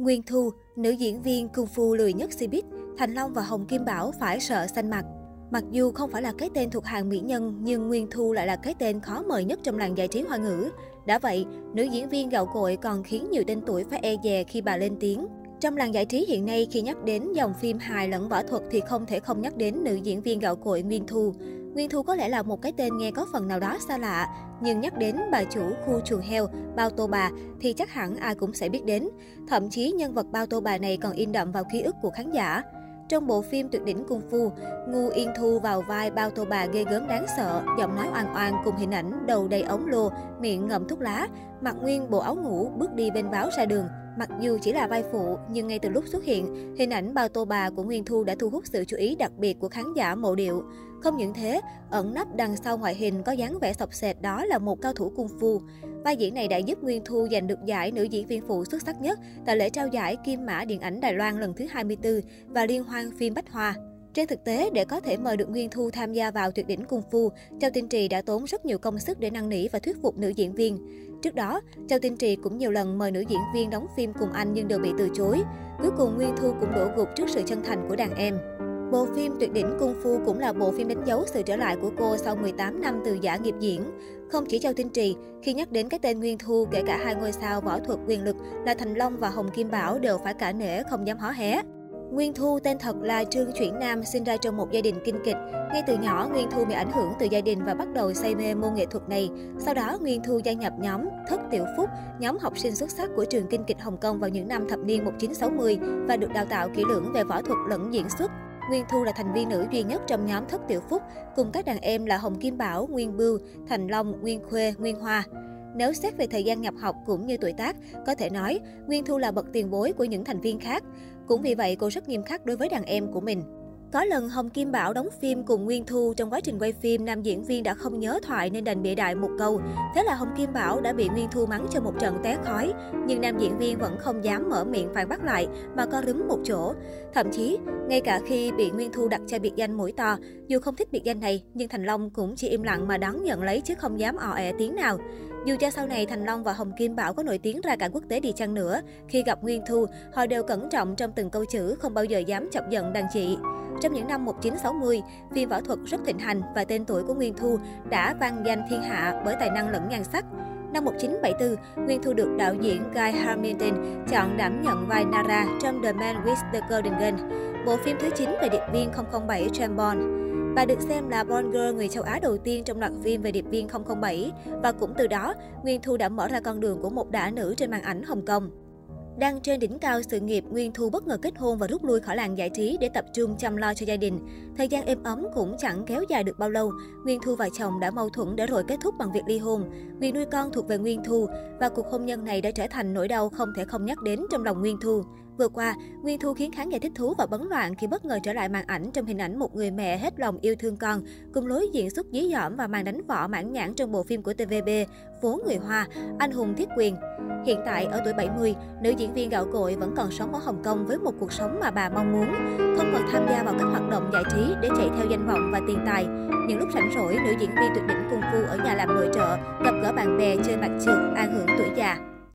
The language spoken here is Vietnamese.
Nguyên Thu, nữ diễn viên cung phu lười nhất Cbiz, Thành Long và Hồng Kim Bảo phải sợ xanh mặt. Mặc dù không phải là cái tên thuộc hàng mỹ nhân, nhưng Nguyên Thu lại là cái tên khó mời nhất trong làng giải trí hoa ngữ. Đã vậy, nữ diễn viên gạo cội còn khiến nhiều tên tuổi phải e dè khi bà lên tiếng. Trong làng giải trí hiện nay, khi nhắc đến dòng phim hài lẫn võ thuật thì không thể không nhắc đến nữ diễn viên gạo cội Nguyên Thu. Nguyên Thu có lẽ là một cái tên nghe có phần nào đó xa lạ, nhưng nhắc đến bà chủ khu chuồng heo Bao Tô Bà thì chắc hẳn ai cũng sẽ biết đến. Thậm chí nhân vật Bao Tô Bà này còn in đậm vào ký ức của khán giả. Trong bộ phim tuyệt đỉnh cung phu, Ngu Yên Thu vào vai bao tô bà ghê gớm đáng sợ, giọng nói oan oan cùng hình ảnh đầu đầy ống lô, miệng ngậm thuốc lá, mặc nguyên bộ áo ngủ bước đi bên báo ra đường. Mặc dù chỉ là vai phụ, nhưng ngay từ lúc xuất hiện, hình ảnh bao tô bà của Nguyên Thu đã thu hút sự chú ý đặc biệt của khán giả mộ điệu. Không những thế, ẩn nấp đằng sau ngoại hình có dáng vẻ sọc sệt đó là một cao thủ cung phu. Vai diễn này đã giúp Nguyên Thu giành được giải nữ diễn viên phụ xuất sắc nhất tại lễ trao giải Kim Mã Điện ảnh Đài Loan lần thứ 24 và liên hoan phim Bách Hoa. Trên thực tế, để có thể mời được Nguyên Thu tham gia vào tuyệt đỉnh cung phu, Châu Tinh Trì đã tốn rất nhiều công sức để năn nỉ và thuyết phục nữ diễn viên. Trước đó, Châu Tinh Trì cũng nhiều lần mời nữ diễn viên đóng phim cùng anh nhưng đều bị từ chối. Cuối cùng Nguyên Thu cũng đổ gục trước sự chân thành của đàn em. Bộ phim Tuyệt đỉnh Cung Phu cũng là bộ phim đánh dấu sự trở lại của cô sau 18 năm từ giả nghiệp diễn. Không chỉ Châu Tinh Trì, khi nhắc đến cái tên Nguyên Thu, kể cả hai ngôi sao võ thuật quyền lực là Thành Long và Hồng Kim Bảo đều phải cả nể không dám hó hé. Nguyên Thu tên thật là Trương Chuyển Nam, sinh ra trong một gia đình kinh kịch. Ngay từ nhỏ, Nguyên Thu bị ảnh hưởng từ gia đình và bắt đầu say mê môn nghệ thuật này. Sau đó, Nguyên Thu gia nhập nhóm Thất Tiểu Phúc, nhóm học sinh xuất sắc của trường kinh kịch Hồng Kông vào những năm thập niên 1960 và được đào tạo kỹ lưỡng về võ thuật lẫn diễn xuất. Nguyên Thu là thành viên nữ duy nhất trong nhóm Thất Tiểu Phúc, cùng các đàn em là Hồng Kim Bảo, Nguyên Bưu, Thành Long, Nguyên Khuê, Nguyên Hoa. Nếu xét về thời gian nhập học cũng như tuổi tác, có thể nói Nguyên Thu là bậc tiền bối của những thành viên khác. Cũng vì vậy, cô rất nghiêm khắc đối với đàn em của mình. Có lần Hồng Kim Bảo đóng phim cùng Nguyên Thu, trong quá trình quay phim, nam diễn viên đã không nhớ thoại nên đành bịa đại một câu. Thế là Hồng Kim Bảo đã bị Nguyên Thu mắng cho một trận té khói, nhưng nam diễn viên vẫn không dám mở miệng phản bác lại mà co rúm một chỗ. Thậm chí, ngay cả khi bị Nguyên Thu đặt cho biệt danh mũi to, dù không thích biệt danh này, nhưng Thành Long cũng chỉ im lặng mà đón nhận lấy chứ không dám ò ẹ tiếng nào. Dù cho sau này Thành Long và Hồng Kim Bảo có nổi tiếng ra cả quốc tế đi chăng nữa, khi gặp Nguyên Thu, họ đều cẩn trọng trong từng câu chữ, không bao giờ dám chọc giận đàn chị. Trong những năm 1960, phim võ thuật rất thịnh hành và tên tuổi của Nguyên Thu đã vang danh thiên hạ bởi tài năng lẫn nhan sắc. Năm 1974, Nguyên Thu được đạo diễn Guy Hamilton chọn đảm nhận vai Nara trong The Man with the Golden Gun, bộ phim thứ 9 về điệp viên 007 James Bond. Bà được xem là Bond Girl người châu Á đầu tiên trong loạt phim về điệp viên 007 và cũng từ đó, Nguyên Thu đã mở ra con đường của một đả nữ trên màn ảnh Hồng Kông. Đang trên đỉnh cao sự nghiệp, Nguyên Thu bất ngờ kết hôn và rút lui khỏi làng giải trí để tập trung chăm lo cho gia đình. Thời gian êm ấm cũng chẳng kéo dài được bao lâu. Nguyên Thu và chồng đã mâu thuẫn để rồi kết thúc bằng việc ly hôn. Việc nuôi con thuộc về Nguyên Thu và cuộc hôn nhân này đã trở thành nỗi đau không thể không nhắc đến trong lòng Nguyên Thu. Vừa qua, Nguyên Thu khiến khán giả thích thú và bấn loạn khi bất ngờ trở lại màn ảnh trong hình ảnh một người mẹ hết lòng yêu thương con, cùng lối diễn xuất dí dỏm và màn đánh võ mãn nhãn trong bộ phim của TVB Phố Người Hoa, Anh hùng thiết quyền. Hiện tại, ở tuổi 70, nữ diễn viên gạo cội vẫn còn sống ở Hồng Kông với một cuộc sống mà bà mong muốn, không còn tham gia vào các hoạt động giải trí để chạy theo danh vọng và tiền tài. Những lúc rảnh rỗi, nữ diễn viên tuyệt đỉnh cung phu ở nhà làm nội trợ, gặp gỡ bạn bè chơi mặt trượt, an hưởng tuổi già.